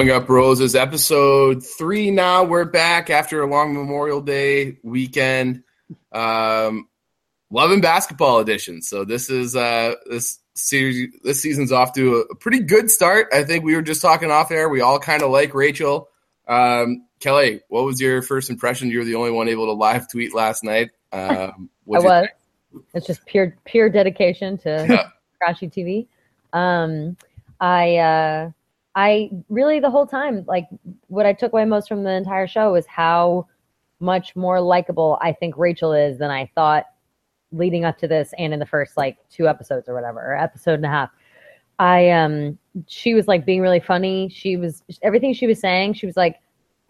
Coming up, Roses, episode three. Now we're back after a long Memorial Day weekend. Um, Love and Basketball edition. So this is uh, this series. This season's off to a, pretty good start. I think we were just talking off air. We all kind of like Rachel. Um, Kelly, what was your first impression? You were the only one able to live tweet last night. Um, I was. It's just pure pure dedication to yeah. TV. Um, I. Uh, I really the whole time like what I took away most from the entire show is how much more likable I think Rachel is than I thought leading up to this and in the first like two episodes or whatever or episode and a half. I um she was like being really funny. She was everything she was saying. She was like,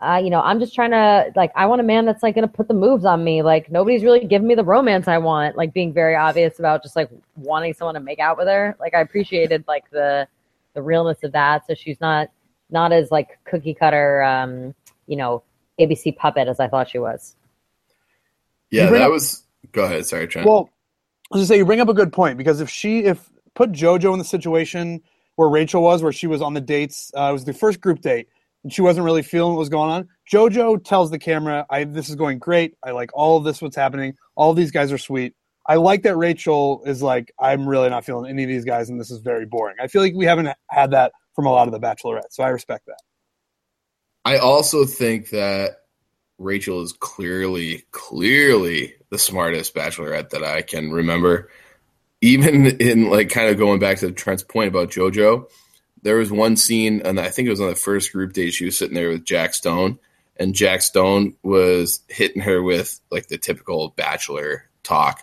uh, you know, I'm just trying to like I want a man that's like gonna put the moves on me. Like nobody's really giving me the romance I want. Like being very obvious about just like wanting someone to make out with her. Like I appreciated like the the realness of that. So she's not not as like cookie cutter, um, you know, ABC puppet as I thought she was. Yeah, that up, was. Go ahead. Sorry, Trent. Well, I was gonna say you bring up a good point because if she if put JoJo in the situation where Rachel was, where she was on the dates, uh, it was the first group date, and she wasn't really feeling what was going on. JoJo tells the camera, "I this is going great. I like all of this. What's happening? All these guys are sweet." I like that Rachel is like, I'm really not feeling any of these guys, and this is very boring. I feel like we haven't had that from a lot of the Bachelorette, so I respect that. I also think that Rachel is clearly, clearly the smartest Bachelorette that I can remember. Even in like kind of going back to Trent's point about JoJo, there was one scene, and I think it was on the first group date. She was sitting there with Jack Stone, and Jack Stone was hitting her with like the typical Bachelor talk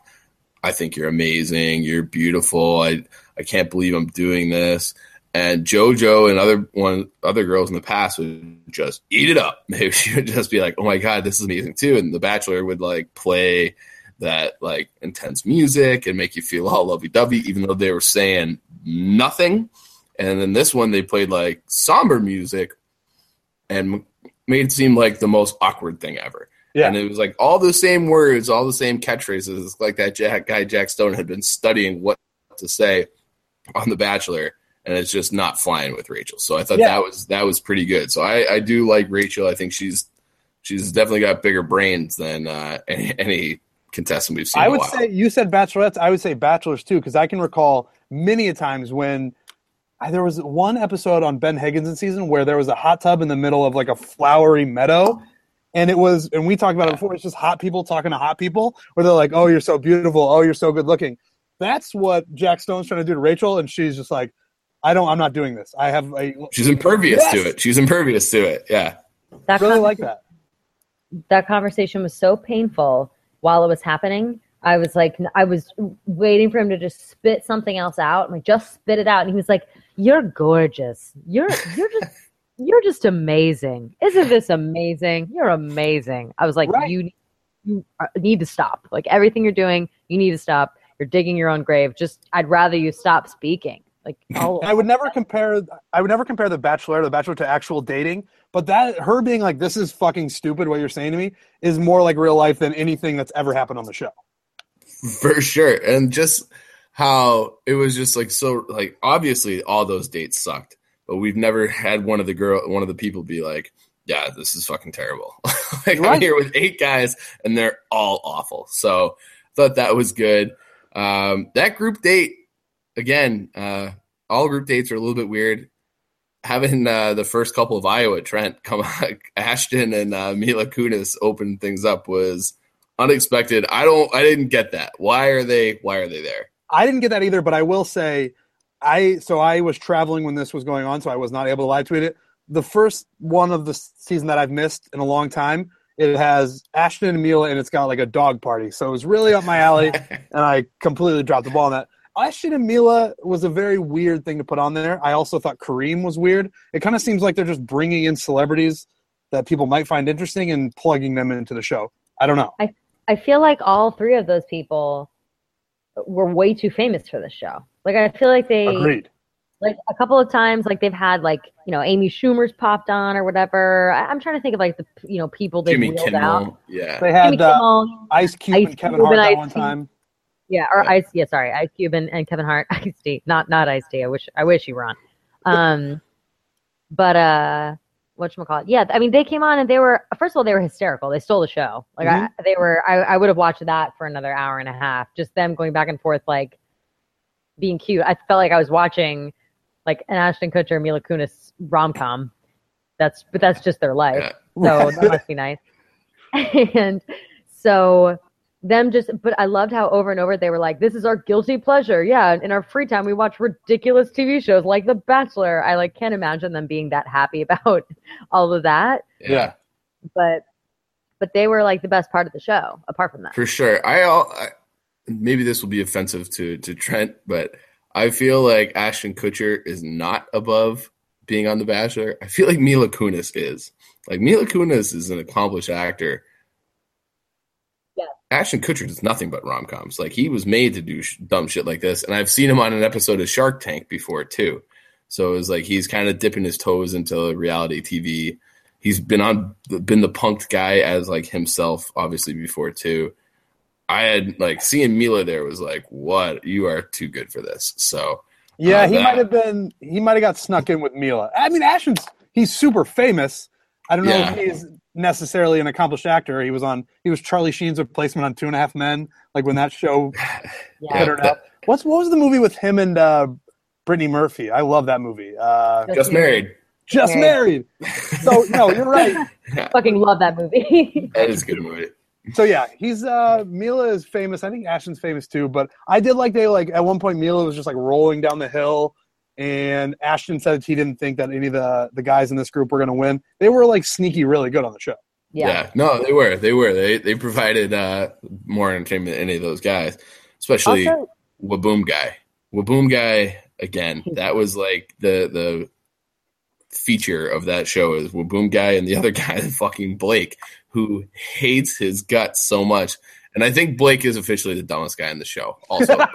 I think you're amazing. You're beautiful. I I can't believe I'm doing this. And JoJo and other one other girls in the past would just eat it up. Maybe she would just be like, "Oh my god, this is amazing too." And The Bachelor would like play that like intense music and make you feel all lovey dovey, even though they were saying nothing. And then this one, they played like somber music and made it seem like the most awkward thing ever. Yeah. And it was like all the same words, all the same catchphrases. It's like that Jack, guy Jack Stone had been studying what to say on The Bachelor, and it's just not flying with Rachel. So I thought yeah. that was that was pretty good. So I, I do like Rachel. I think she's she's definitely got bigger brains than uh, any, any contestant we've seen. I would say you said bachelorettes. I would say bachelors too, because I can recall many a times when there was one episode on Ben Higgins' season where there was a hot tub in the middle of like a flowery meadow, and it was and we talked about it before it's just hot people talking to hot people where they're like oh you're so beautiful. Oh you're so good looking. That's what jack stone's trying to do to rachel and she's just like i don't i'm not doing this. I have a she's impervious yes! to it. She's impervious to it. Yeah. That really like that. that conversation was so painful while it was happening. I was like i was waiting for him to just spit something else out I'm like just spit it out and he was like you're gorgeous. You're you're just you're just amazing. Isn't this amazing? You're amazing. I was like, right. you, you uh, need to stop. Like everything you're doing, you need to stop. You're digging your own grave. Just, I'd rather you stop speaking. Like, I would never compare. I would never compare the Bachelor, the Bachelor, to actual dating. But that her being like, "This is fucking stupid," what you're saying to me, is more like real life than anything that's ever happened on the show. For sure, and just how it was just like so like obviously all those dates sucked but we've never had one of the girl, one of the people be like, "Yeah, this is fucking terrible." like right. I'm here with eight guys, and they're all awful. So thought that was good. Um, that group date again. Uh, all group dates are a little bit weird. Having uh, the first couple of Iowa Trent come, Ashton and uh, Mila Kunis open things up was unexpected. I don't, I didn't get that. Why are they? Why are they there? I didn't get that either. But I will say I so I was traveling when this was going on, so I was not able to live tweet it. The first one of the season that I've missed in a long time. It has Ashton and Mila, and it's got like a dog party. So it was really up my alley, and I completely dropped the ball on that. Ashton and Mila was a very weird thing to put on there. I also thought Kareem was weird. It kind of seems like they're just bringing in celebrities that people might find interesting and plugging them into the show. I don't know. I I feel like all three of those people were way too famous for the show. Like I feel like they agreed. Like a couple of times, like they've had like you know Amy Schumer's popped on or whatever. I, am trying to think of like the you know people they Jimmy Kimmel, out. Yeah, they had uh, Ice Cube Ice and Kevin Cube Hart that one time. Yeah, or yeah. Ice. Yeah, sorry, Ice Cube and, and Kevin Hart. Ice T, not not Ice T. I wish I wish you were on. Um, but uh, what call it? Yeah, I mean, they came on and they were first of all they were hysterical. They stole the show. Like Mhm. I, they were. I, I would have watched that for another hour and a half. Just them going back and forth, like being cute. I felt like I was watching like an Ashton Kutcher, Mila Kunis rom com. That's but that's just their life. So that must be nice. and so them just but I loved how over and over they were like, This is our guilty pleasure. Yeah. In our free time we watch ridiculous TV shows like The Bachelor. I like can't imagine them being that happy about all of that. Yeah. But but they were like the best part of the show, apart from that. For sure. I, al- I maybe this will be offensive to to Trent, but I feel like Ashton Kutcher is not above being on The Bachelor. I feel like Mila Kunis is. Like Mila Kunis is an accomplished actor. Yeah. Ashton Kutcher does nothing but rom coms. Like he was made to do sh- dumb shit like this, and I've seen him on an episode of Shark Tank before too. So it was like he's kind of dipping his toes into reality TV. He's been on been the punked guy as like himself, obviously before too. I had like seeing Mila there was like, what? You are too good for this. So Yeah, Uh, he that- might have been. He might have got snuck in with Mila. I mean, Ashton's he's super famous. I don't know Yeah. if he's necessarily an accomplished actor. He was on. He was Charlie Sheen's replacement on Two and a Half Men. Like when that show Yeah. hit her out. What's what was the movie with him and uh, Brittany Murphy? I love that movie. Uh, just married. Just Married. married. So no, you're right. Fucking love that movie. That is a good movie. So yeah, he's uh Mila is famous. I think Ashton's famous too. But I did like they like at one point Mila was just like rolling down the hill, and Ashton said he didn't think that any of the the guys in this group were going to win. They were like sneaky, really good on the show. Yeah. yeah. No, they were. They were. They they provided uh more entertainment than any of those guys. Especially Also, Whaboom guy. Whaboom guy again. That was like the the feature of that show is Whaboom guy and the other guy, fucking Blake, who hates his guts so much. And I think Blake is officially the dumbest guy in the show. Also, by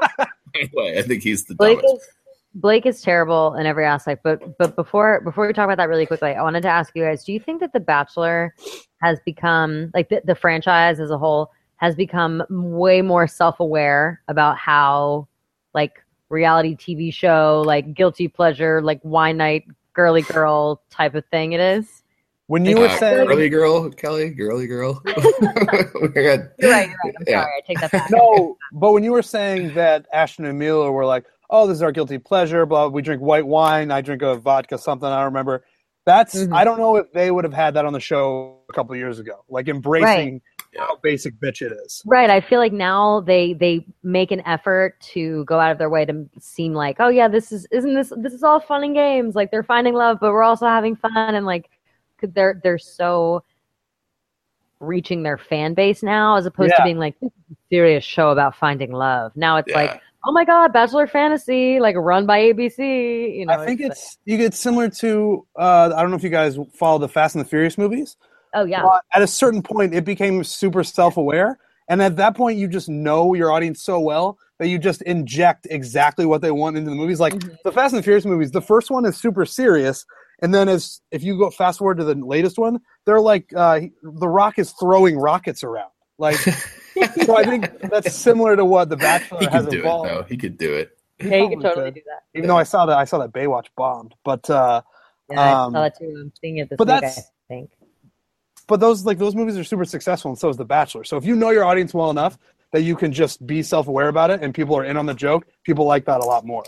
the way, I think he's the Blake dumbest. is Blake is terrible in every aspect. But but before before we talk about that really quickly, I wanted to ask you guys: Do you think that The Bachelor has become like the, the franchise as a whole has become way more self aware about how like reality TV show, like guilty pleasure, like wine night, girly girl type of thing it is? When you were Uh, saying girly girl, Kelly, girly girl. You're right. You're right. I'm Yeah. sorry. I take that back. no, but when you were saying that Ashton and Mila were like, "Oh, this is our guilty pleasure," blah. We drink white wine. I drink a vodka something. I don't remember. That's Mhm. I don't know if they would have had that on the show a couple of years ago, like embracing how basic bitch it is. Right. I feel like now they they make an effort to go out of their way to seem like, oh yeah, this is isn't this this is all fun and games. Like they're finding love, but we're also having fun and like 'cause they're they're so reaching their fan base now as opposed to being like this is a serious show about finding love. Now it's Yeah. like, oh my god, Bachelor Fantasy, like run by ABC. You know, I think like- it's you get similar to uh, I don't know if you guys follow the Fast and the Furious movies. Oh yeah, Uh, at a certain point, it became super self-aware, and at that point, you just know your audience so well that you just inject exactly what they want into the movies. Like Mhm. the Fast and the Furious movies, the first one is super serious, and then as if you go fast forward to the latest one, they're like uh, the Rock is throwing rockets around. Like, so I think that's similar to what the Bachelor he has could do it evolved. though. He could do it. He yeah, you can probably totally could. do that. Even though I saw that, I saw that Baywatch bombed, but. uh Yeah, I Um, saw that too. I'm seeing it this but week. I that's- think. But those like those movies are super successful and so is the bachelor so if you know your audience well enough that you can just be self-aware about it and people are in on the joke people like that a lot more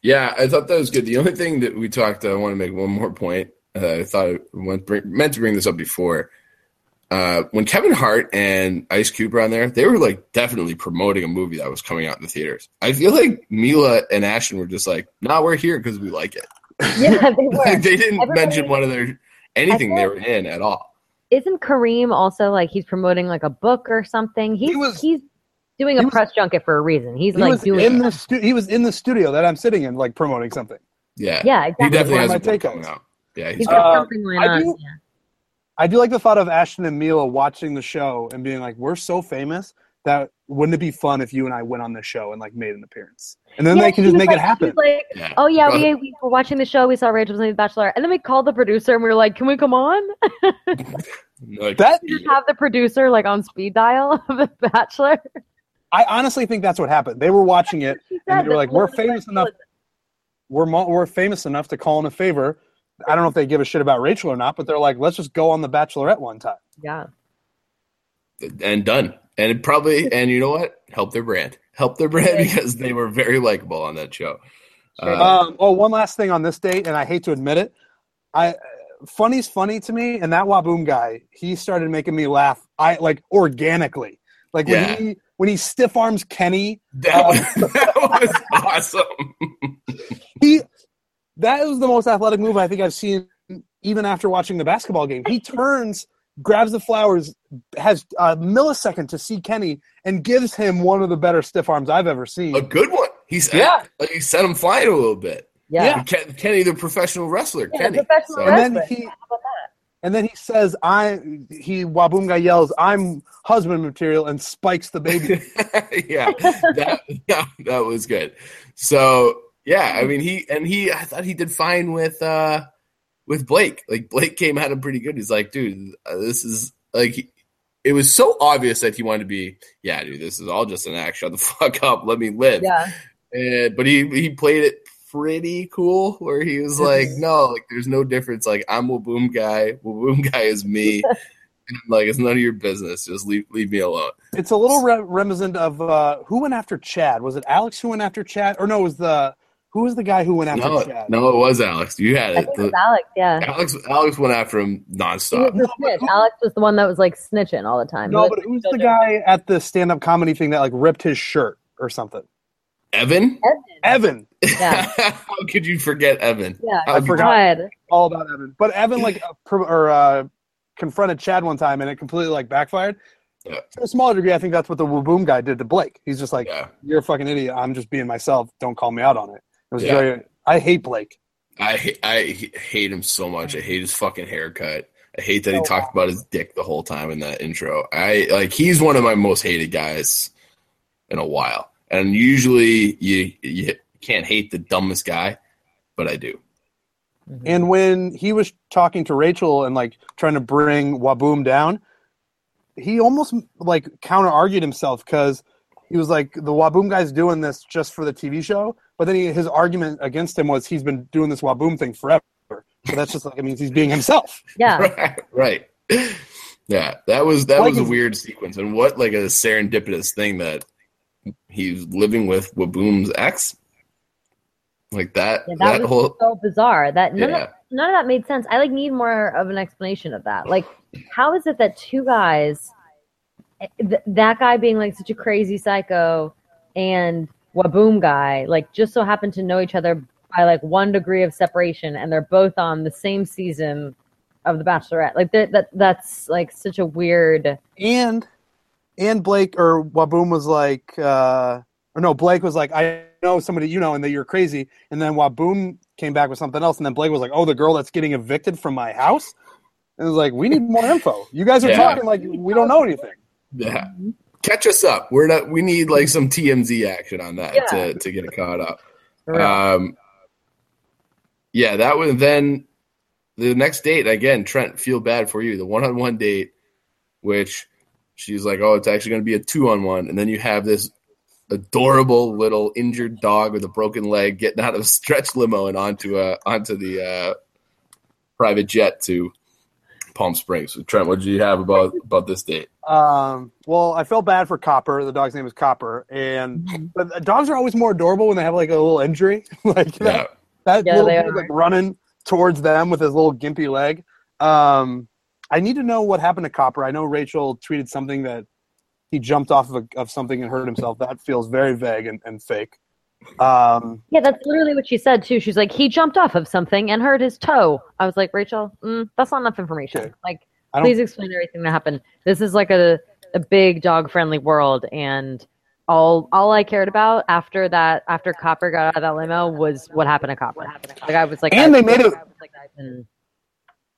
Yeah, I thought that was good. The only thing that we talked, I want to make one more point. Uh, I thought I went, bring, meant to bring this up before. Uh, when Kevin Hart and Ice Cube were on there, they were like definitely promoting a movie that was coming out in the theaters. I feel like Mila and Ashton were just like, "Nah, we're here because we like it." Yeah, they were. Like they didn't Everybody- mention one of their anything they were in at all. Isn't Kareem also like he's promoting like a book or something? He's was- he's doing he a was- press junket for a reason. He's he like was doing in the stu- he was in the studio that i'm sitting in like promoting something Yeah, yeah, he exactly. definitely has of a my book takeaways. out. Yeah, he's He's got got Uh, something going I on. do- yeah. i do like the thought of ashton and mila watching the show and being like we're so famous that wouldn't it be fun if you and i went on the show and like made an appearance and then Yeah, they can just make like- it happen like, yeah. oh yeah, we, we were watching the show. We saw Rachel was in The Bachelor, and then we called the producer and we were like, "Can we come on?" like, that Just have the producer like on speed dial of The Bachelor. i honestly think that's what happened they were watching it And they were like, "We're famous enough- we're mo- we're famous enough to call in a favor I don't know if they give a shit about Rachel or not, but they're like, let's just go on the Bachelorette one time. Yeah. And done. And it probably, and you know what? Help their brand. Help their brand because they were very likable on that show. Sure. Uh, Um, oh, one last thing on this date, and I hate to admit it, I funny's funny to me, and that Whaboom guy, he started making me laugh. I like organically, like when Yeah. he when he stiff arms Kenny, that, was, that was awesome. he that was the most athletic move I think I've seen even after watching the basketball game. He turns, grabs the flowers, has a millisecond to see Kenny, and gives him one of the better stiff arms I've ever seen. A good one. He's Yeah. like he sent him flying a little bit. Yeah. Ken, Kenny, the professional wrestler. Yeah, Kenny. professional So- and then he How about that? and then he says, "I." He Waboom guy yells, "I'm husband material," and spikes the baby. yeah, that, yeah, that was good. So yeah, I mean he and he I thought he did fine with uh with Blake. Like Blake came at him pretty good. He's like, dude, uh, this is like he- it was so obvious that he wanted to be, yeah, dude, this is all just an act. Shut the fuck up, let me live. Yeah. And, but he he played it pretty cool where he was like, no, like there's no difference. Like I'm a boom guy. boom guy is me. Like it's none of your business. Just leave leave me alone. It's a little re- reminiscent of uh, who went after Chad. Was it Alex who went after Chad, or no? It was the who was the guy who went after No, Chad? no, it was Alex. You had I it. think it was Alex, yeah. Alex Alex went after him He was nonstop. the snitch. Alex was the one that was like snitching all the time. No, He but who's the guy at the stand-up comedy thing that like ripped his shirt or something? Evan? Evan. Evan. Yeah. How could you forget Evan? Yeah. I forgot. God. All about Evan. But Evan like uh, or uh, confronted Chad one time and it completely like backfired. Yeah. To a smaller degree, I think that's what the Whaboom guy did to Blake. He's just like, Yeah. "You're a fucking idiot. I'm just being myself. Don't call me out on it." It was Yeah. very. I hate Blake. I I hate him so much. I hate his fucking haircut. I hate that he Oh, talked about his dick the whole time in that intro. I like he's one of my most hated guys in a while. And usually you you can't hate the dumbest guy, but I do. Mm-hmm. And when he was talking to Rachel and like trying to bring Whaboom down, he almost like counter argued himself because he was like, the Whaboom guy's doing this just for the TV show. But then he, his argument against him was he's been doing this Whaboom thing forever. So that's just like, it means he's being himself. Yeah. right. right. Yeah, that was that Like was a weird sequence, and what like a serendipitous thing that he's living with Whaboom's ex, like that. Yeah, that, that, was whole so bizarre. That none yeah, of none of that made sense. I like need more of an explanation of that. Like, how is it that two guys, th- that guy being like such a crazy psycho, and Whaboom guy, like just so happened to know each other by like one degree of separation, and they're both on the same season of The Bachelorette. Like that, that that's like such a weird. And and Blake or Whaboom was like, uh, or no, Blake was like, I know somebody you know, and that you're crazy. And then Whaboom came back with something else, and then Blake was like, oh, the girl that's getting evicted from my house. And it was like, we need more info. You guys are Yeah. talking like we don't know anything. Yeah. Catch us up. We're not. We need like some TMZ action on that Yeah. to to get it caught up. real. Um, yeah, that was then the next date again. Trent, feel bad for you. The one on one date, which she's like, oh, it's actually going to be a two on one, and then you have this adorable little injured dog with a broken leg getting out of a stretch limo and onto a onto the uh, private jet to Palm Springs. So Trent, what did you have about about this date? Um, well, I felt bad for Copper. The dog's name is Copper, and but dogs are always more adorable when they have like a little injury, like that. Yeah, That Yeah, little they are. like running towards them with his little gimpy leg. Um, I need to know what happened to Copper. I know Rachel tweeted something that he jumped off of, a, of something and hurt himself. That feels very vague and, and fake. Um, Yeah, that's literally what she said too. She's like, he jumped off of something and hurt his toe. I was like, Rachel, mm, that's not enough information. Like, please explain everything that happened. This is like a a big dog friendly world, and all all I cared about after that after Copper got out of that limo was what happened to Copper. Like I was like, And I- they made it- like,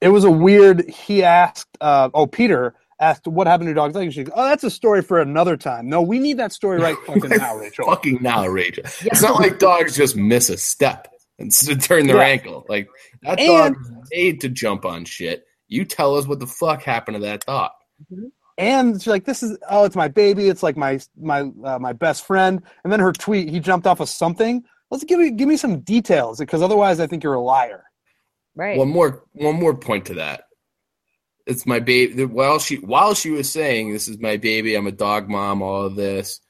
it was a weird. He asked, uh, oh, Peter asked, "What happened to your dog's leg?" She goes, "Oh, that's a story for another time." No, we need that story right fucking now, Rachel. fucking now, Rachel. It's not like dogs just miss a step and turn their Yeah. ankle. Like that And- dog is made to jump on shit. You tell us what the fuck happened to that dog. And she's like, "This is oh, it's my baby. It's like my my uh, my best friend." And then her tweet, he jumped off of something. Let's give me give me some details because otherwise, I think you're a liar. Right. One more one more point to that. It's my baby. While she while she was saying this is my baby, I'm a dog mom, all of this.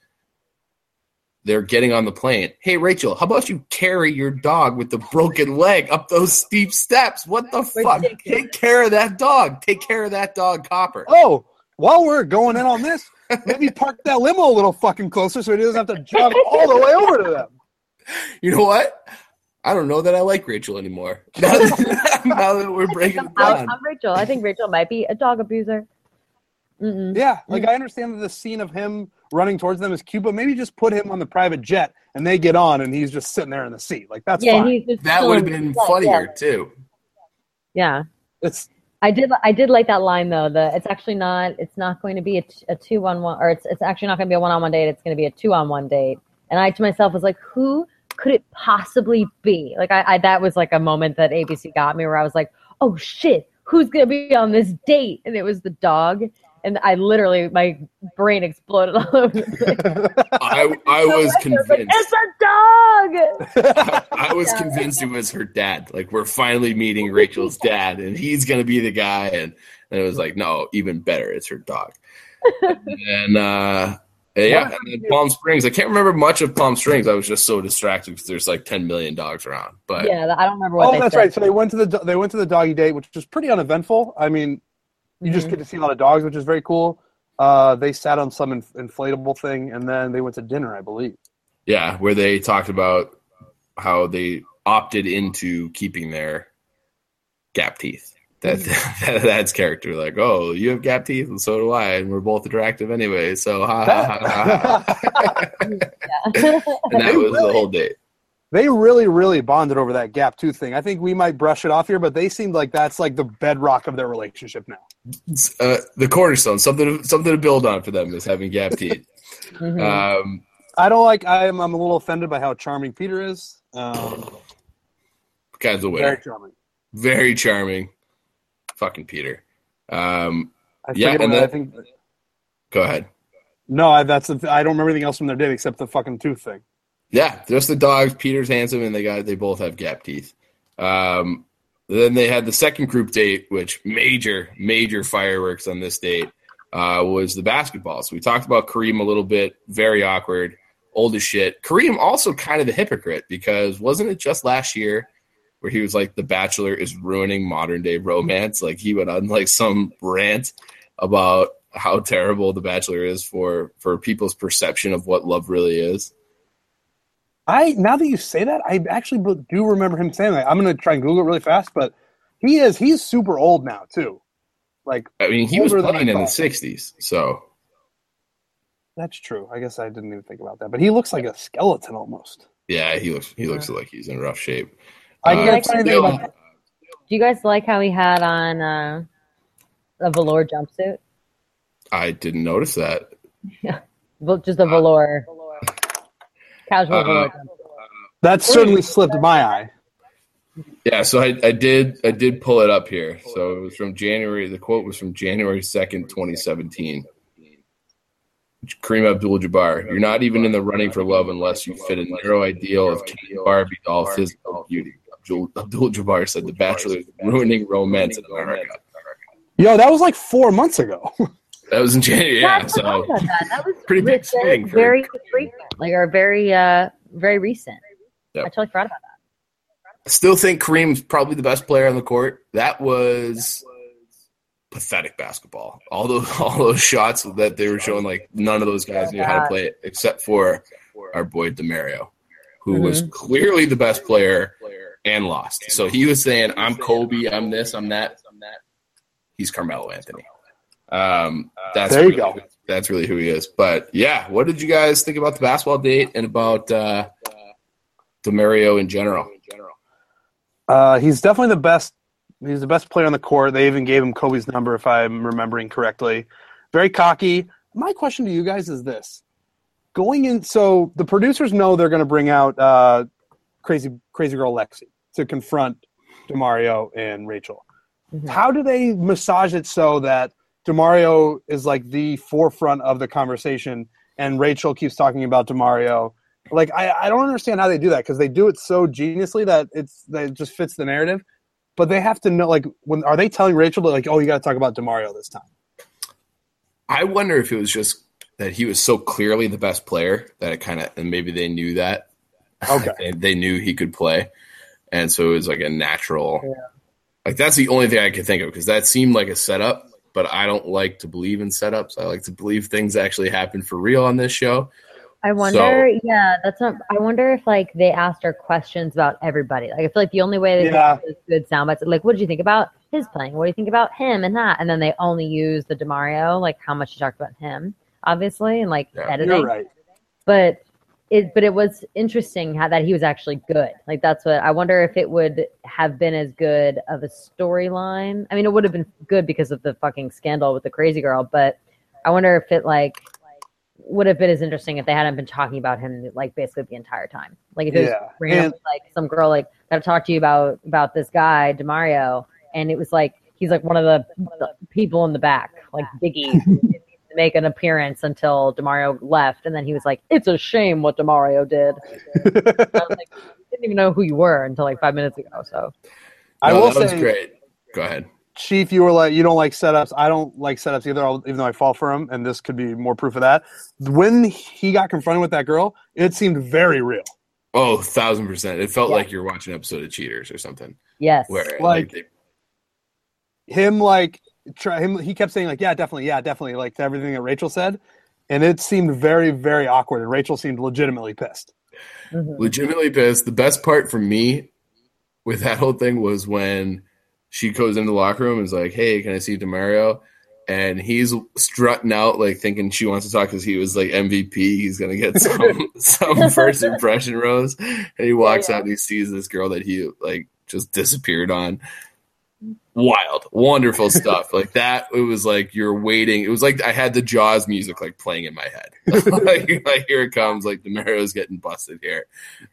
They're getting on the plane. Hey Rachel, how about you carry your dog with the broken leg up those steep steps? What the fuck? Take care of that dog. Take care of that dog, Copper. Oh, while we're going in on this, maybe park that limo a little fucking closer so he doesn't have to jog all the way over to them. You know what? I don't know that I like Rachel anymore. Now that, now that we're breaking it down. I'm Rachel. I think Rachel might be a dog abuser. Mm-mm. Yeah, like mm. I understand that the scene of him running towards them is cute, but maybe just put him on the private jet and they get on and he's just sitting there in the seat. Like that's yeah, fine. That would have been Yeah, funnier yeah. too. Yeah. It's I did. I did like that line though. The it's actually not. It's not going to be a two on one, or it's it's actually not going to be a one on one date. It's going to be a two on one date. And I to myself was like, who could it possibly be? Like I, I that was like a moment that ABC got me where I was like, oh shit, who's to be on this date? And it was the dog. And I literally, my brain exploded all over. the place. I I was was like, convinced. it's a dog. I, I was convinced it was her dad. Like we're finally meeting Rachel's dad, and he's gonna be the guy. And, and it was like, no, even better, it's her dog. and uh, yeah, and then Palm Springs. I can't remember much of Palm Springs. I was just so distracted because there's like 10 million dogs around. But Yeah, I don't remember what oh, they that's said. right. So they went to the they went to the doggy date, which was pretty uneventful. I mean, you just Mhm. get to see a lot of dogs, which is very cool. Uh, they sat on some inf- inflatable thing, and then they went to dinner, I believe. yeah, where they talked about how they opted into keeping their gap teeth. That, that that's character. Like, oh, you have gap teeth, and so do I, and we're both attractive anyway. So ha ha ha ha. ha. and that was the whole date. they really, really bonded over that gap tooth thing. I think we might brush it off here, but they seemed like that's like the bedrock of their relationship now. uh, the cornerstone, something to, something to build on for them is having gap teeth. Mhm. Um, I don't like. I'm I'm a little offended by how charming Peter is. Um, guy's a very charming. very charming. Fucking Peter. Um, I Yeah, and I think. go ahead. No, I, that's the. I don't remember anything else from their date except the fucking tooth thing. Yeah, just the dogs. Peter's handsome, and they got they both have gap teeth. Um, then they had the second group date, which major major fireworks on this date uh, was the basketball. So we talked about Kareem a little bit. Very awkward, old as shit. Kareem also kind of a hypocrite because wasn't it just last year where he was like, "The Bachelor is ruining modern day romance." Like he went on like some rant about how terrible The Bachelor is for for people's perception of what love really is. I now that you say that, I actually do remember him saying that. I'm gonna try and Google it really fast, but he is he's super old now too. Like I mean, he was playing in the '60s, so that's true. I guess I didn't even think about that, but he looks like a skeleton almost. yeah, he looks he looks like he's in rough shape. I Uh, can't find anything still- about. Do you guys like how he had on uh, a velour jumpsuit? I didn't notice that. Well, just a velour, casual Uh, velour jumpsuit. That certainly slipped my eye. Yeah, so I, I did I did pull it up here. So it was from January. The quote was from January second, twenty seventeen. Kareem Abdul-Jabbar, you're not even in the running for love unless you fit a narrow ideal of Ken Barbie doll physical beauty. Abdul- Abdul-Jabbar said, "The Bachelor is ruining romance in America." Yo, that was like four months ago. That was in January. Yeah, That's what I so that. That was pretty very, exciting for- very frequent, like or very, uh, very recent. Yep. I totally forgot about that. I still think Kareem's probably the best player on the court. That was pathetic basketball. All those all those shots that they were showing, like none of those guys knew how to play it except for our boy Demario, who was clearly the best player and lost. So he was saying, "I'm Kobe. I'm this. I'm that. I'm that. He's Carmelo Anthony." Um, that's There you really, go. That's really who he is. But yeah, what did you guys think about the basketball date and about uh, Demario in general? Uh, he's definitely the best. He's the best player on the court. They even gave him Kobe's number, if I'm remembering correctly. Very cocky. My question to you guys is this: Going in, so the producers know they're going to bring out uh, crazy, crazy girl Lexi to confront Demario and Rachel. Mhm. How do they massage it so that Demario is like the forefront of the conversation, and Rachel keeps talking about Demario? Like I, I don't understand how they do that because they do it so geniusly that it's that it just fits the narrative. but they have to know like when are they telling Rachel like, oh, you got to talk about Demario this time? I wonder if it was just that he was so clearly the best player that it kind of and maybe they knew that. Okay. they, they knew he could play, and so it was like a natural. Yeah. Like that's the only thing I could think of because that seemed like a setup. But I don't like to believe in setups. I like to believe things actually happen for real on this show. I wonder, yeah, that's not. I wonder if like they asked her questions about everybody. Like I feel like the only way they Yeah. get those good sound bites, like what did you think about his playing? What do you think about him and that? And then they only use the Demario, like how much you talked about him, obviously, and like Yeah. editing. You're right. But it, but it was interesting how that he was actually good. Like that's what I wonder if it would have been as good of a storyline. I mean, it would have been good because of the fucking scandal with the crazy girl, but I wonder if it like would have been as interesting if they hadn't been talking about him like basically the entire time. Like if it was Yeah. random, And- like some girl like gotta talk to you about about this guy Demario, and it was like he's like one of the, the people in the back, like Biggie. didn't Make an appearance until Demario left, and then he was like, "It's a shame what Demario did." I was like, didn't even know who you were until like five minutes ago. So I will that was say, great. Go ahead. Chief, you were like you don't like setups. I don't like setups either, even though I fall for them, and this could be more proof of that. When he got confronted with that girl, it seemed very real. Oh, thousand percent. It felt Yeah. like you're watching an episode of Cheaters or something. yes, Where Like- like, they, Him like try him. He kept saying like, yeah, definitely, yeah, definitely, like to everything that Rachel said, and it seemed very, very awkward. And Rachel seemed legitimately pissed. Mhm. legitimately pissed. The best part for me with that whole thing was when she goes into the locker room and is like, "Hey, can I see Demario?" And he's strutting out like thinking she wants to talk because he was like MVP. He's gonna get some some first impression rose, and he walks yeah. out and he sees this girl that he like just disappeared on. Wild, wonderful stuff like that. It was like you're waiting. It was like I had the Jaws music like playing in my head. like, like here it comes. Like the Demario's getting busted here.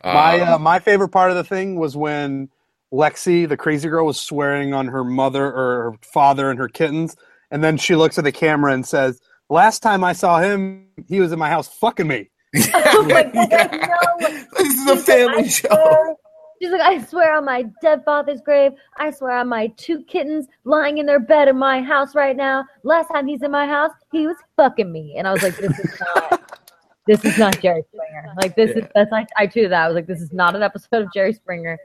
My Um, uh, my favorite part of the thing was when Lexi, the crazy girl, was swearing on her mother or her father and her kittens, and then she looks at the camera and says, "Last time I saw him, he was in my house fucking me." Oh my God, Yeah. no. This is a family I show. She's like, I swear on my dead father's grave, I swear on my two kittens lying in their bed in my house right now. Last time he's in my house, he was fucking me. And I was like, this is not this is not Jerry Springer. Like this is that's I, I tweeted that. I was like, this is not an episode of Jerry Springer.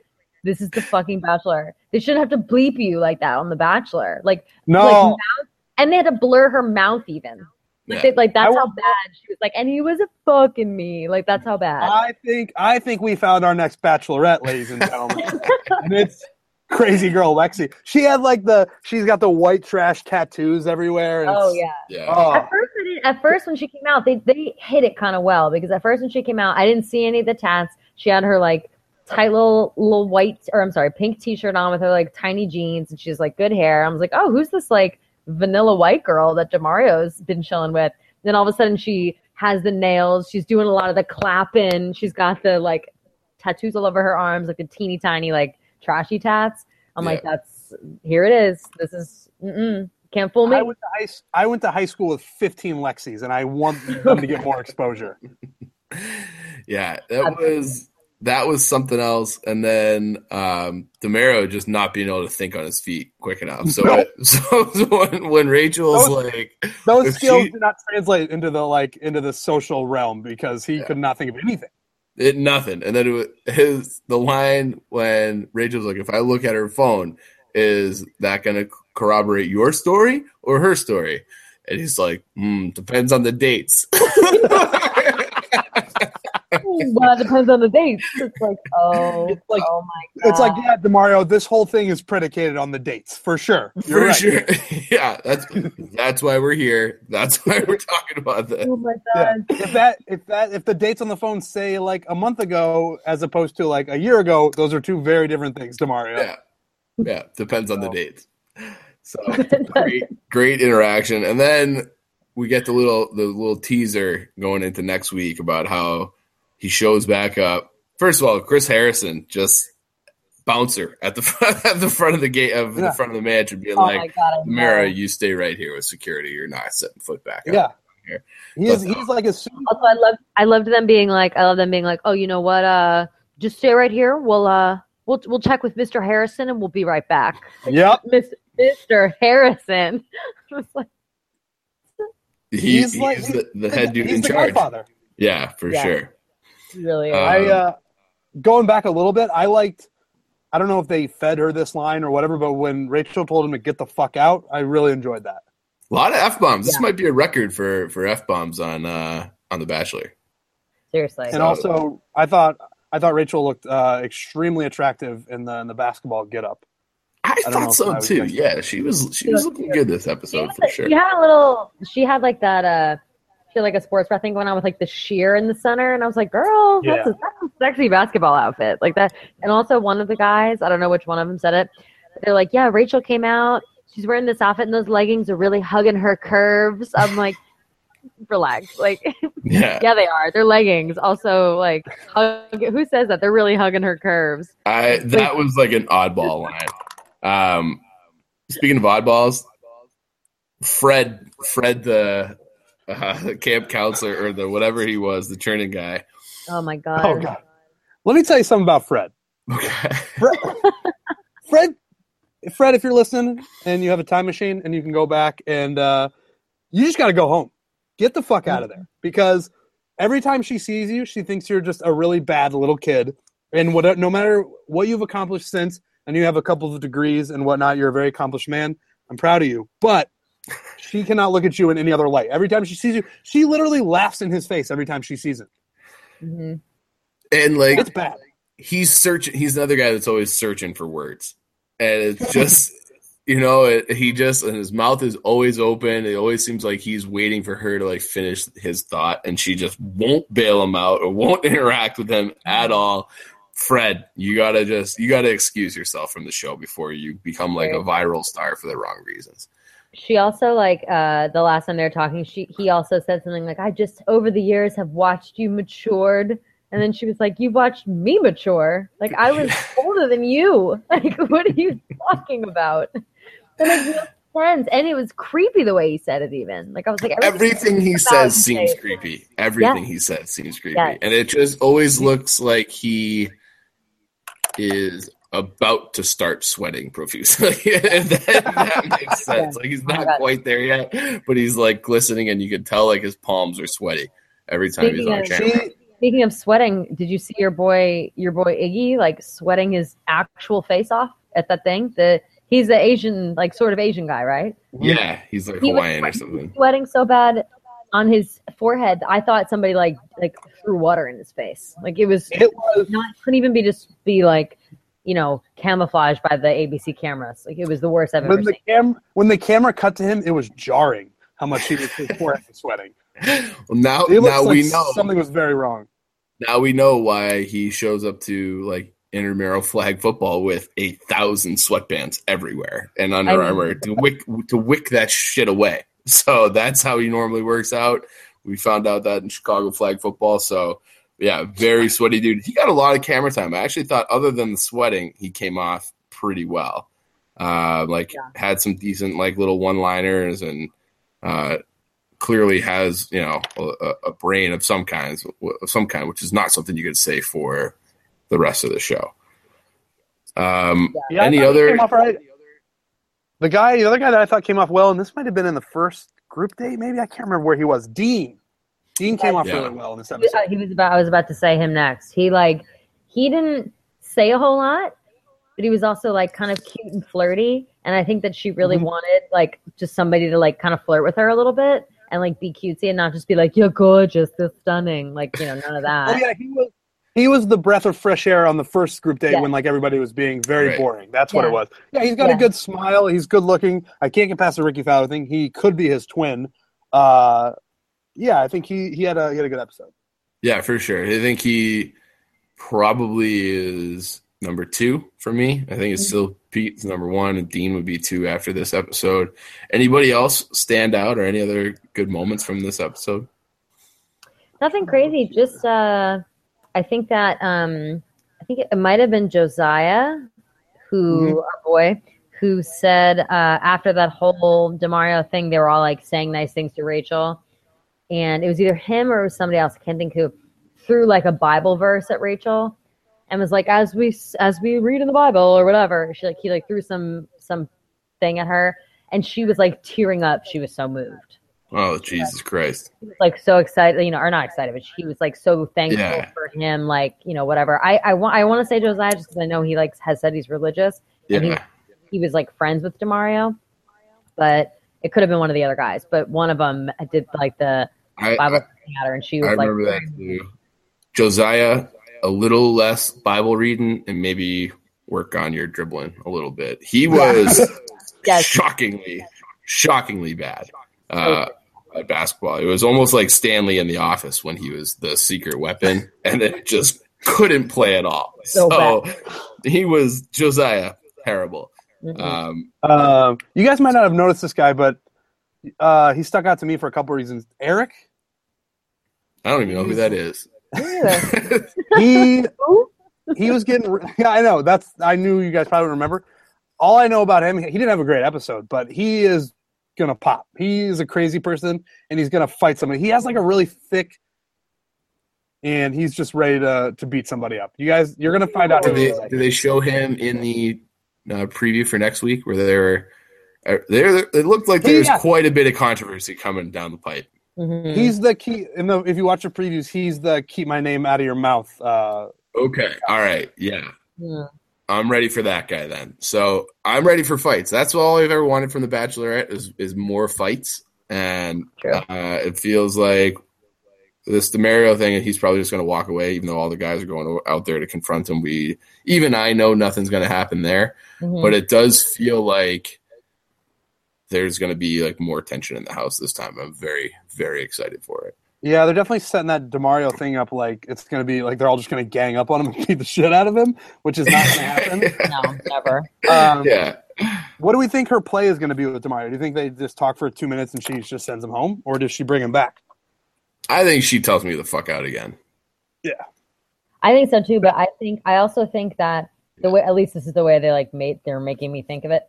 This is the fucking Bachelor. They shouldn't have to bleep you like that on The Bachelor. Like, No, like mouth, and they had to blur her mouth even. Like, Yeah. they, like that's I how will- bad she was. Like, and he was a fucking me. Like that's how bad. I think I think we found our next bachelorette, ladies and gentlemen, and it's crazy girl Lexi. She had like the she's got the white trash tattoos everywhere. And oh yeah. Yeah. Oh, At first, I didn't, at first when she came out, they they hit it kind of well because at first when she came out, I didn't see any of the tats. She had her like tight little little white or I'm sorry, pink t-shirt on with her like tiny jeans, and she's like good hair. I was like, oh, who's this like vanilla white girl that Demario's been chilling with? Then all of a sudden she has the nails. She's doing a lot of the clapping. She's got the like tattoos all over her arms, like the teeny tiny like trashy tats. I'm like, that's here it is. This is mm-mm, can't fool me. I went to high s- I went to high school with 15 Lexis, and I want them to get more exposure. yeah, that was that was something else. And then um Demario just not being able to think on his feet quick enough. So, No. so, when, when Rachel's Those- like, Those skills she- did not translate into the like into the social realm because he Yeah. could not think of anything. it nothing, and then it was his the line when Rachel's like, if I look at her phone, is that going to corroborate your story or her story? And he's like, hmm, depends on the dates. well, it depends on the dates. It's like, oh, It's like- oh my god. It's like, yeah, Demario, this whole thing is predicated on the dates for sure. You're For right. sure. yeah, that's that's why we're here. That's why we're talking about this. oh my Yeah. If that if that if the dates on the phone say like a month ago as opposed to like a year ago, those are two very different things, Demario. Yeah. Yeah. Depends on the dates. So great, great interaction. And then we get the little the little teaser going into next week about how he shows back up. First of all, Chris Harrison just bouncer at the front at the front of the gate of Yeah. the front of the mansion being Oh like god. Mara, you stay right here with security. You're not setting foot back up. Yeah. Here. He's But- he's like a super Also, I love I loved them being like, I love them being like, oh, you know what? Uh, just stay right here. We'll uh, we'll we'll we'll check with Mr. Harrison and we'll be right back. Yep. Mr. Harrison. like, he, he's, he's like, the, the head dude in charge. Godfather. Yeah, for yeah. sure. Really, um, I uh, going back a little bit. I liked. I don't know if they fed her this line or whatever, but when Rachel told him to get the fuck out, I really enjoyed that. A lot of f bombs. Yeah. This might be a record for for f bombs on uh on The Bachelor. Seriously. And so, also, I thought I thought Rachel looked uh, extremely attractive in the in the basketball get up. I, I thought so too. Yeah, she was she was looking good this episode for sure. She had a little. She had like that. uh she had like a sports bra thing going on with like the sheer in the center, and I was like, "Girl, yeah. that's, a, that's a sexy basketball outfit like that." And also, one of the guys, I don't know which one of them said it. They're like, "Yeah, Rachel came out. She's wearing this outfit, and those leggings are really hugging her curves." I'm like, relax. Like, yeah, yeah, they are. They're leggings. Also, like, hug, who says that? They're really hugging her curves. I that like, was like an oddball line. Um, speaking of oddballs, Fred, Fred, the uh, camp counselor or the whatever he was, the churning guy. Oh my god! Oh god! Let me tell you something about Fred. Okay. Fred, Fred, Fred, if you're listening and you have a time machine and you can go back and uh, you just got to go home. Get the fuck out of there because every time she sees you, she thinks you're just a really bad little kid. And what, no matter what you've accomplished since, and you have a couple of degrees and whatnot, you're a very accomplished man. I'm proud of you. But she cannot look at you in any other light. Every time she sees you, she literally laughs in his face every time she sees him. Mm-hmm. And like, it's bad. He's searching. He's another guy that's always searching for words, and it's just you know, it, he just and his mouth is always open. It always seems like he's waiting for her to like finish his thought, and she just won't bail him out or won't interact with him at all. Fred, you gotta just you gotta excuse yourself from the show before you become like a viral star for the wrong reasons. She also like uh the last time they were talking, she he also said something like, "I just over the years have watched you matured." And then she was like, "You watched me mature. Like I was older than you. Like what are you talking about?" That makes no sense. And it was creepy the way he said it, even. Like I was like, everything, he says seems creepy. Everything he says seems creepy, yes. and it just always looks like he is about to start sweating profusely. that, that, makes sense. Like he's oh not quite there yet, but he's like glistening, and you can tell like his palms are sweaty every time Speaking he's on camera. Speaking of sweating, did you see your boy, your boy Iggy, like sweating his actual face off at that thing? The he's the Asian, like sort of Asian guy, right? Yeah, he's like he was, or something. Sweating so bad on his forehead, I thought somebody like like threw water in his face. Like it was, it was not couldn't even be just be like you know camouflaged by the ABC cameras. Like it was the worst I've when ever the seen. Cam- when the camera cut to him, it was jarring how much he was his forehead was sweating. Well, now now like we know something was very wrong. Now we know why he shows up to like intramural flag football with a thousand sweatbands everywhere and Under Armour to wick to wick that shit away. So that's how he normally works out. We found out that in Chicago flag football. So yeah, very sweaty dude. He got a lot of camera time. I actually thought, other than the sweating, he came off pretty well. Uh, like yeah. had some decent like little one liners and uh, clearly has you know a, a, brain of some kinds of some kind, which is not something you could say for the rest of the show. Um, yeah, any other? Right. The guy, the other guy that I thought came off well, and this might have been in the first group date, maybe I can't remember where he was. Dean. Dean came off yeah. really well in this episode. He was about. I was about to say him next. He like he didn't say a whole lot, but he was also like kind of cute and flirty. And I think that she really mm-hmm. wanted like just somebody to like kind of flirt with her a little bit and like be cutesy and not just be like you're gorgeous, you're stunning, like you know none of that. oh yeah, he was he was the breath of fresh air on the first group date yeah. when like everybody was being very right. boring. That's what it was. Yeah, he's got yeah. a good smile. He's good looking. I can't get past the Rickie Fowler thing. He could be his twin. Uh, yeah, I think he he had a he had a good episode. Yeah, for sure. I think he probably is number two for me. I think it's mm-hmm. still Pete's number one, and Dean would be two after this episode. Anybody else stand out or any other good moments from this episode? Nothing crazy. Just uh I think that um, I think it might have been Josiah, who mm-hmm. our boy, who said uh, after that whole Demario thing, they were all like saying nice things to Rachel, and it was either him or somebody else. I can't think who threw like a Bible verse at Rachel, and was like, as we as we read in the Bible or whatever. She like he like threw some some thing at her, and she was like tearing up. She was so moved. Oh Jesus Christ! Was like so excited, you know, or not excited, but she was like so thankful Yeah. for him, like you know, whatever. I I want I want to say Josiah just because I know he like has said he's religious. And he- Yeah, He was like friends with Demario, but it could have been one of the other guys. But one of them did like the I, Bible I, at her, and she I was like, remember that too. Josiah, a little less Bible reading, and maybe work on your dribbling a little bit. He was Yes. shockingly, shockingly bad uh, at basketball. It was almost like Stanley in The Office when he was the secret weapon, and then just couldn't play at all. So So, he was Josiah terrible. "Mm-mm." Um, Um, you guys might not have noticed this guy, but uh, he stuck out to me for a couple reasons. Eric, I don't even know who that is. He he was getting. Yeah, I know. That's I knew you guys probably remember. All I know about him, he didn't have a great episode, but he is gonna pop. He is a crazy person, and he's gonna fight somebody. He has like a really thick, and he's just ready to to beat somebody up. You guys, you're gonna find out. Did they, is, did they show him in the uh, preview for next week where they were uh, there? It looked like there's Yeah. quite a bit of controversy coming down the pipe. Mhm. He's the key. In the if you watch the previews, he's the keep my name out of your mouth. Uh, Okay, all right, yeah, Yeah. I'm ready for that guy then. So I'm ready for fights. That's all I've ever wanted from the Bachelorette is is more fights, and True. uh, it feels like this Demario thing. He's probably just going to walk away, even though all the guys are going out there to confront him. We even I know nothing's going to happen there. Mhm. but it does feel like there's going to be like more tension in the house this time. I'm very, very excited for it. yeah, they're definitely setting that Demario thing up like it's gonna be like they're all just gonna gang up on him and beat the shit out of him, which is not gonna happen. no, never. Um, yeah, What do we think her play is going to be with Demario? Do you think they just talk for two minutes and she just sends him home, or does she bring him back? I think she tells me the fuck out again. Yeah, I think so too, but I think I also think that the way at least this is the way they like made they're making me think of it.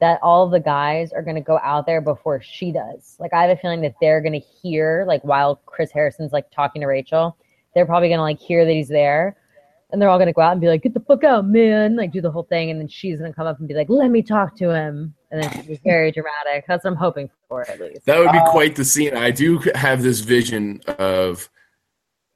That all the guys are gonna go out there before she does. Like I have a feeling that they're gonna hear like while Chris Harrison's like talking to Rachel, they're probably gonna like hear that he's there. And they're all gonna go out and be like, "Get the fuck out, man!" Like do the whole thing, and then she's gonna come up and be like, "Let me talk to him," and then she'll very dramatic. That's what I'm hoping for, at least. That would be Uh, quite the scene. I do have this vision of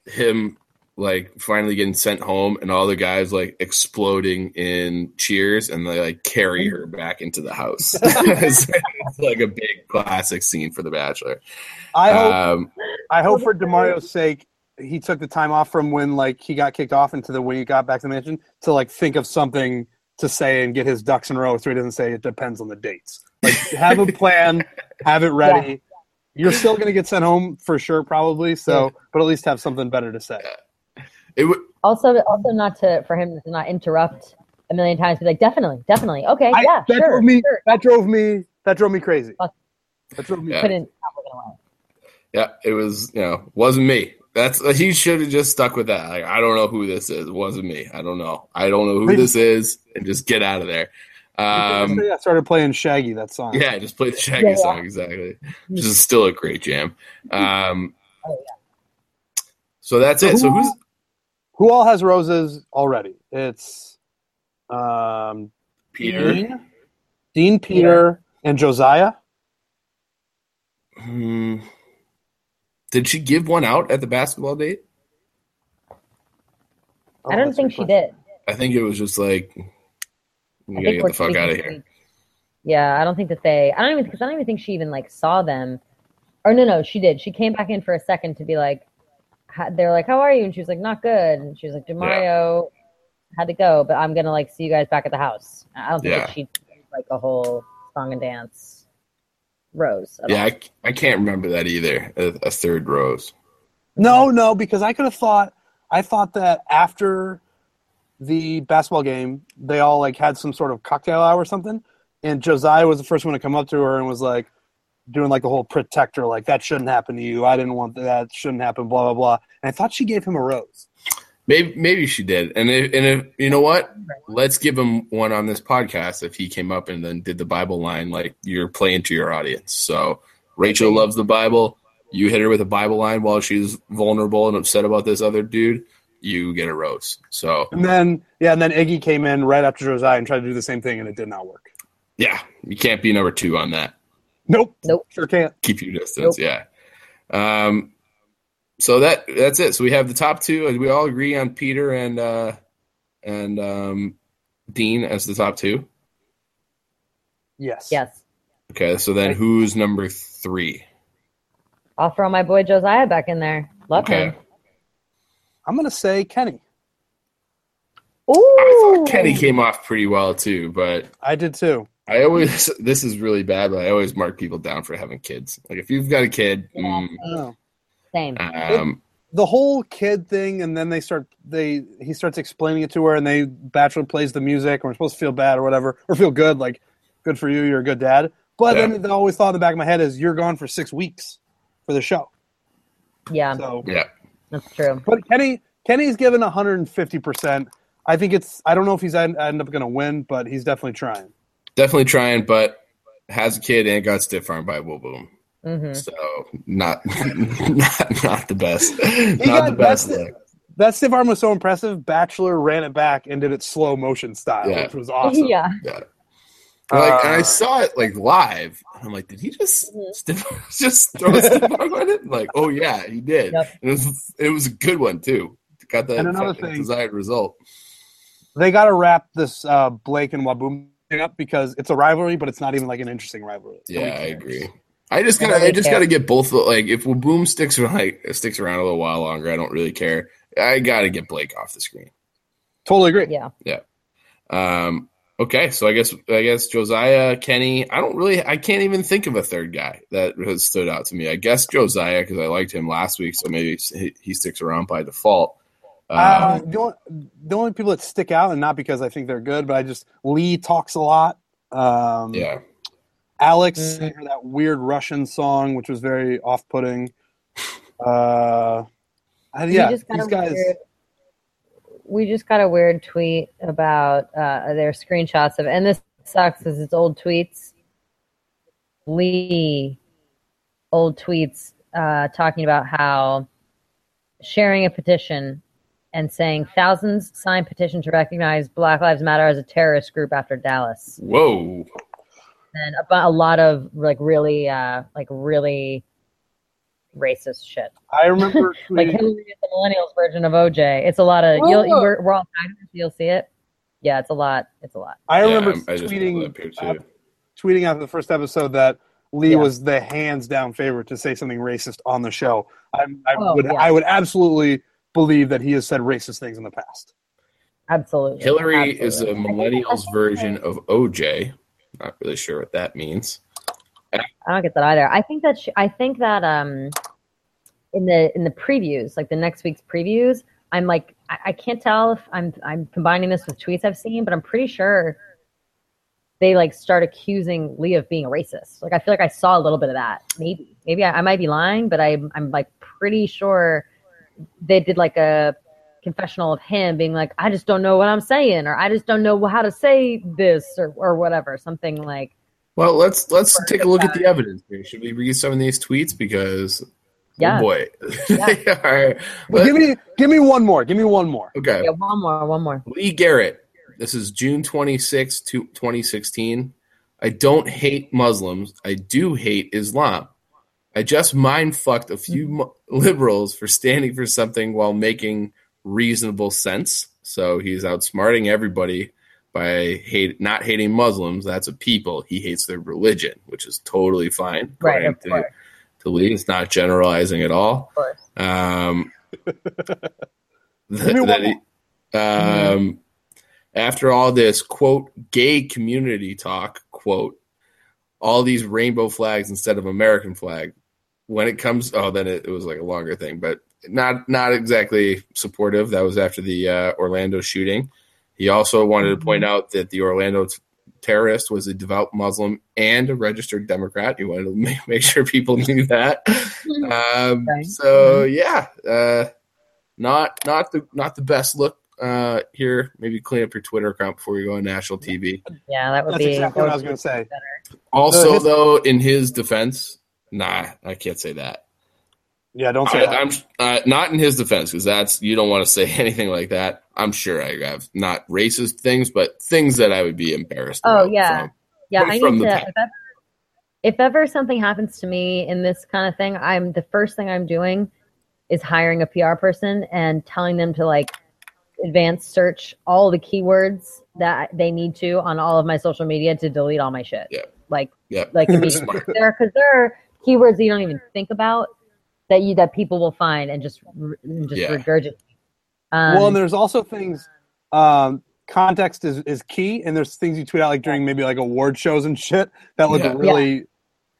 him like finally getting sent home and all the guys like exploding in cheers and they like carry her back into the house. it's, it's like a big classic scene for The Bachelor. I hope. Um, I hope for Demario's sake, he took the time off from when like he got kicked off into the when he got back to the mansion to like think of something to say and get his ducks in a row, so he doesn't say it depends on the dates. Like have a plan, have it ready. You're still gonna get sent home for sure, probably. So, but at least have something better to say. It would Also, also not to for him to not interrupt a million times. Be like, definitely, definitely, okay, I- yeah, that sure, drove me. sure. That drove me. That drove me crazy. That drove me. Yeah. Couldn't stop. Yeah, it was. You know, wasn't me. That's he should have just stuck with that. Like, I don't know who this is. It wasn't me. I don't know. I don't know who this is, and just get out of there. Um, I started playing Shaggy that song. yeah, just play the Shaggy Yeah. song exactly, which is still a great jam. Um, Oh, so that's it. So who's Who all has roses already? It's um, Peter? Dean, Dean, Peter, and Josiah. Hmm. Did she give one out at the basketball date? Oh, I don't think she question. did. I think it was just like, you gotta get the fuck out of here. lead. Yeah, I don't think that they. I don't even because I don't even think she even like saw them. Or no, no, she did. She came back in for a second to be like, ha- they're like, "How are you?" And she was like, "Not good." And she was like, "Demario had to go, but I'm gonna like see you guys back at the house." I don't think Yeah. that she did, like a whole song and dance rose. Yeah. I, I can't remember that either. A, a third rose. No, no, because I could have thought. I thought that after the basketball game, they all like had some sort of cocktail hour or something, and Josiah was the first one to come up to her and was like doing like the whole protector, like that shouldn't happen to you. I didn't want that. that shouldn't happen. Blah blah blah. And I thought she gave him a rose. Maybe maybe she did. And if, and if you know what, let's give him one on this podcast if he came up and then did the Bible line like you're playing to your audience. So Rachel loves the Bible. You hit her with a Bible line while she's vulnerable and upset about this other dude. you get a rose. So And then yeah, and then Iggy came in right after Josiah and tried to do the same thing, and it did not work. yeah, you can't be number two on that. Nope. Nope. Sure can't. Keep your distance. Yeah. Um. So that that's it. So we have the top two. and We all agree on Peter and uh and um Dean as the top two. Yes. Yes. Okay. So then who's number three? I'll throw my boy Josiah back in there. Love Okay. him. I'm gonna say Kenny. Ooh. Kenny came off pretty well too, but I did too. I always this is really bad, but I always mark people down for having kids. Like if you've got a kid, Yeah. mm. Same. um, The whole kid thing, and then they start they he starts explaining it to her, and they Bachelor plays the music, and we're supposed to feel bad or whatever, or feel good, like good for you, you're a good dad. But Yeah. then the always thought in the back of my head is you're gone for six weeks for the show. Yeah, So, yeah, that's true. but Kenny Kenny's given 150. percent I think it's I don't know if he's end, end up going to win, but he's definitely trying. Definitely trying, but has a kid and got stiff armed by Whaboom. hmm So not not not the best. not got- the best that's the- look. That stiff arm was so impressive. Bachelor ran it back and did it slow motion style, Yeah. which was awesome. Yeah. Yeah. And, like, and I Uh, saw it like live. And I'm like, did he just Mhm. stiff, just throw a stiff arm on it? Like, oh yeah, he did. Yep. And it was it was a good one too. Got the And another fucking thing- desired result. They got to wrap this uh, Blake and Whaboom thing up because it's a rivalry, but it's not even like an interesting rivalry. Yeah, I agree. I just gotta, Nobody I just cares. gotta get both. Like, if Boom sticks around, like, sticks around a little while longer, I don't really care. I gotta get Blake off the screen. Totally agree. Yeah. Um, okay, so I guess I guess Josiah, Kenny. I don't really, I can't even think of a third guy that has stood out to me. I guess Josiah because I liked him last week, so maybe he, he sticks around by default. Uh, Um, the, only, the only people that stick out, and not because I think they're good, but I just Lee talks a lot. Um, yeah, Alex Mhm. that weird Russian song, which was very off-putting. Uh, and We yeah, these guys. weird- we just got a weird tweet about uh, their screenshots of, and this sucks because it's old tweets. Lee, old tweets uh, talking about how sharing a petition and saying thousands signed petition to recognize Black Lives Matter as a terrorist group after Dallas, whoa, and a, a lot of like really, uh, like really racist shit. I remember like tweeting- Hillary is the millennials version of OJ. It's a lot of you'll Oh. we're, we're all tagged, so you'll see it. Yeah, it's a lot. It's a lot. I Yeah, remember I just pulled it tweeting up uh, tweeting after the first episode that Lee Yeah. was the hands down favorite to say something racist on the show. I, I Oh, would yeah. I would absolutely believe that he has said racist things in the past. Absolutely. Hillary is a millennials version of OJ. Not really sure what that means. I don't get that either. I think that she, I think that um in the in the previews, like the next week's previews, I'm like I, I can't tell if I'm I'm combining this with tweets I've seen, but I'm pretty sure they like start accusing Lee of being a racist. Like I feel like I saw a little bit of that. Maybe maybe I, I might be lying, but I I'm like pretty sure they did like a confessional of him being like I just don't know what I'm saying or I just don't know how to say this or or whatever something like Well, let's let's take a look at the evidence here. Should we read some of these tweets because oh Yeah. oh boy, Yeah. they are. Well, give me give me one more. Give me one more. okay, yeah one more one more. Lee Garrett. This is June 26, to 2016. I don't hate Muslims. I do hate Islam. I just mind fucked a few mu- liberals for standing for something while making reasonable sense. So he's outsmarting everybody by hate not hating Muslims. That's a people. He hates their religion, which is totally fine. Right, of to, course. to Lee, it's not generalizing at all. Um, me that he- um, after all this quote gay community talk quote all these rainbow flags instead of American flag. When it comes, oh, then it, it was like a longer thing, but not not exactly supportive. That was after the uh, Orlando shooting. He also wanted to point out that the Orlando t- terrorist was a devout Muslim and a registered Democrat. He wanted to make, make sure people knew that. Um, Right. So yeah, uh, not not the not the best look uh, here. Maybe clean up your Twitter account before you go on national TV. Yeah, that would That's be. exactly what I was going to say. Better. Also, his- though, in his defense, nah, I can't say that. Yeah, don't say I, that. I'm uh, not in his defense because that's you don't want to say anything like that. I'm sure I have not racist things, but things that I would be embarrassed. Oh, about yeah. from- Yeah, I from need the to. If ever, if ever something happens to me in this kind of thing, I'm the first thing I'm doing is hiring a PR person and telling them to like advanced search all the keywords that they need to on all of my social media to delete all my shit. Yeah. Like Yeah, like immediately. Smart. there because there are keywords that you don't even think about that you that people will find and just and just Yeah. regurgitate. Um, well, and there's also things. Um, context is, is key, and there's things you tweet out like during maybe like award shows and shit that look Yeah. really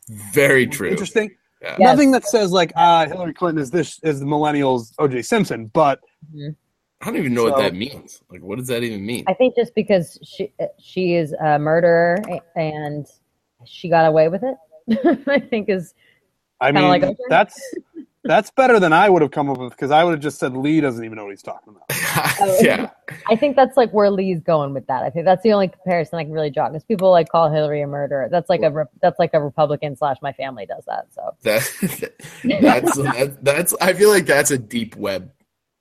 very true. interesting. Yeah. Yeah. Nothing that says like uh, Hillary Clinton is this is the millennials O.J. Simpson, but I don't even know what that means. Like, what does that even mean? I think just because she she is a murderer and she got away with it, I think is I mean like O.J.? that's that's better than I would have come up with because I would have just said Lee doesn't even know what he's talking about. Oh, yeah, I think that's like where Lee's going with that. I think that's the only comparison I can really draw because people like call Hillary a murderer. That's like a re- that's like a Republican slash my family does that. So that, that's that, that's. I feel like that's a deep web.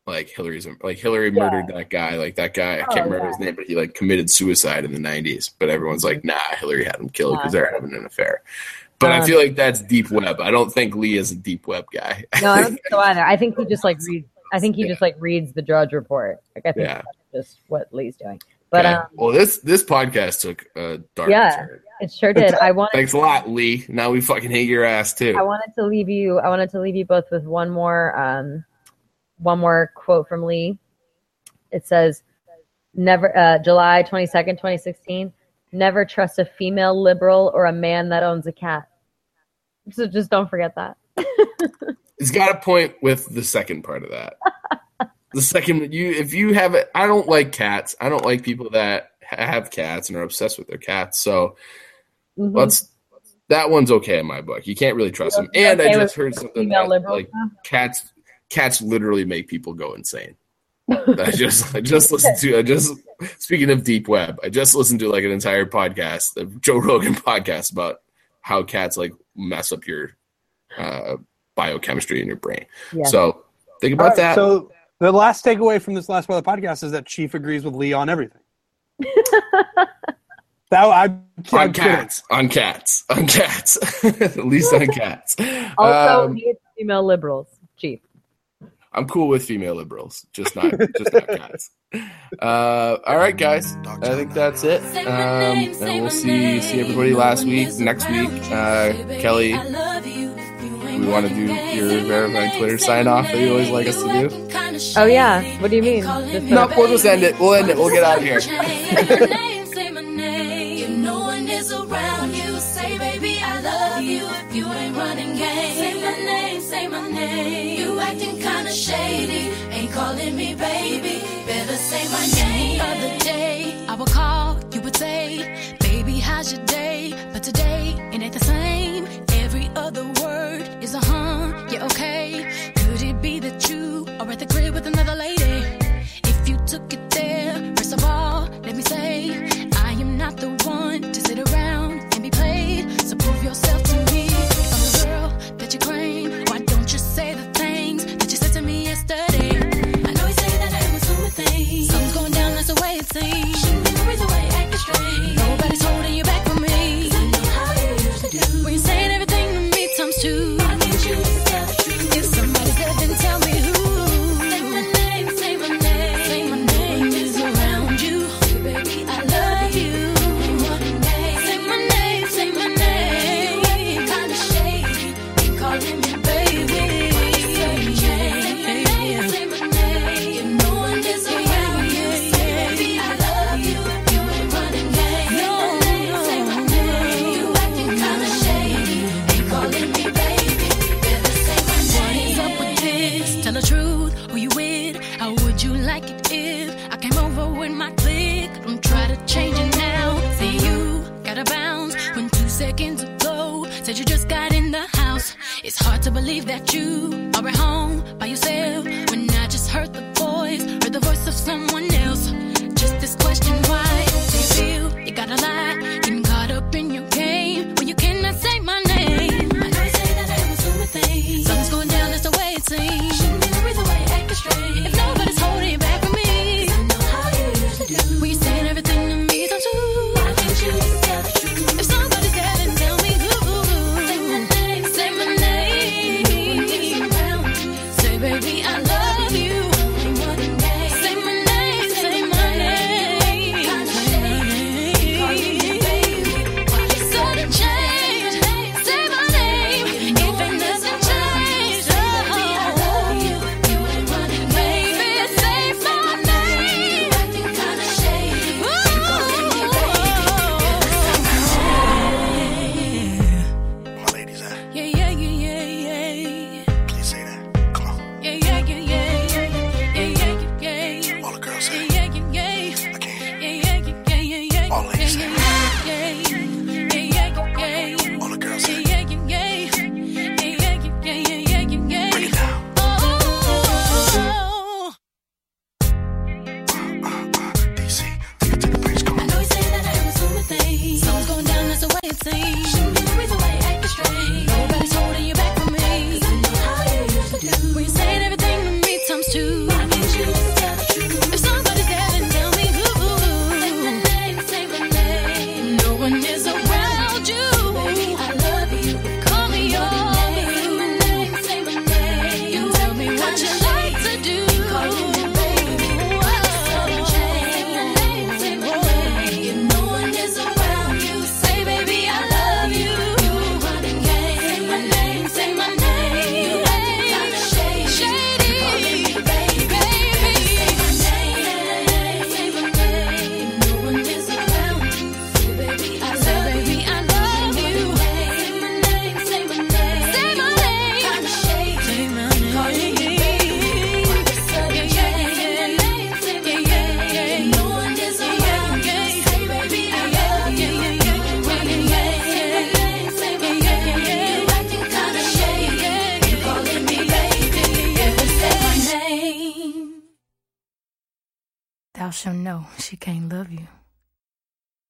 Like Hillary's, like Hillary murdered that guy. Like that guy, I Oh, can't remember yeah. his name, but he like committed suicide in the '90s. But everyone's like, nah, Hillary had him killed because they're having an affair. But I Um, feel like that's deep web. I don't think Lee is a deep web guy. no, I don't think so either. I think he just like reads. I think he Yeah. just like reads the Drudge report. Like I think Yeah. that's just what Lee's doing. But um, well, this this podcast took a dark Yeah. turn. it sure did. I want. Thanks a lot, Lee. Now we fucking hate your ass too. I wanted to leave you. I wanted to leave you both with one more, um, one more quote from Lee. It says, "Never, uh, July twenty second, twenty sixteen. Never trust a female liberal or a man that owns a cat." So just don't forget that. He's got a point with the second part of that. the second you, if you have it, I don't like cats. I don't like people that have cats and are obsessed with their cats. So Mhm. let's. That one's okay in my book. You can't really trust them. And I just heard something that, like cats. Cats literally make people go insane. I just I just listened to I just speaking of deep web, I just listened to like an entire podcast, the Joe Rogan podcast about how cats like mess up your uh, biochemistry in your brain. Yeah. So think about All right, that. So the last takeaway from this last part of the podcast is that Chief agrees with Lee on everything. that I, on I'm kidding. cats, on cats, on cats, at least on cats. also, Um, he hates female liberals. Chief. I'm cool with female liberals, just not just not cats. Uh, all right, guys. I think that's it. Um, and we'll see see everybody last week. Next week, uh, Kelly, we want to do your verified Twitter sign off that you always like us to do. Oh yeah. What do you mean? Just No, a- we'll just end it. We'll end it. We'll get out of here.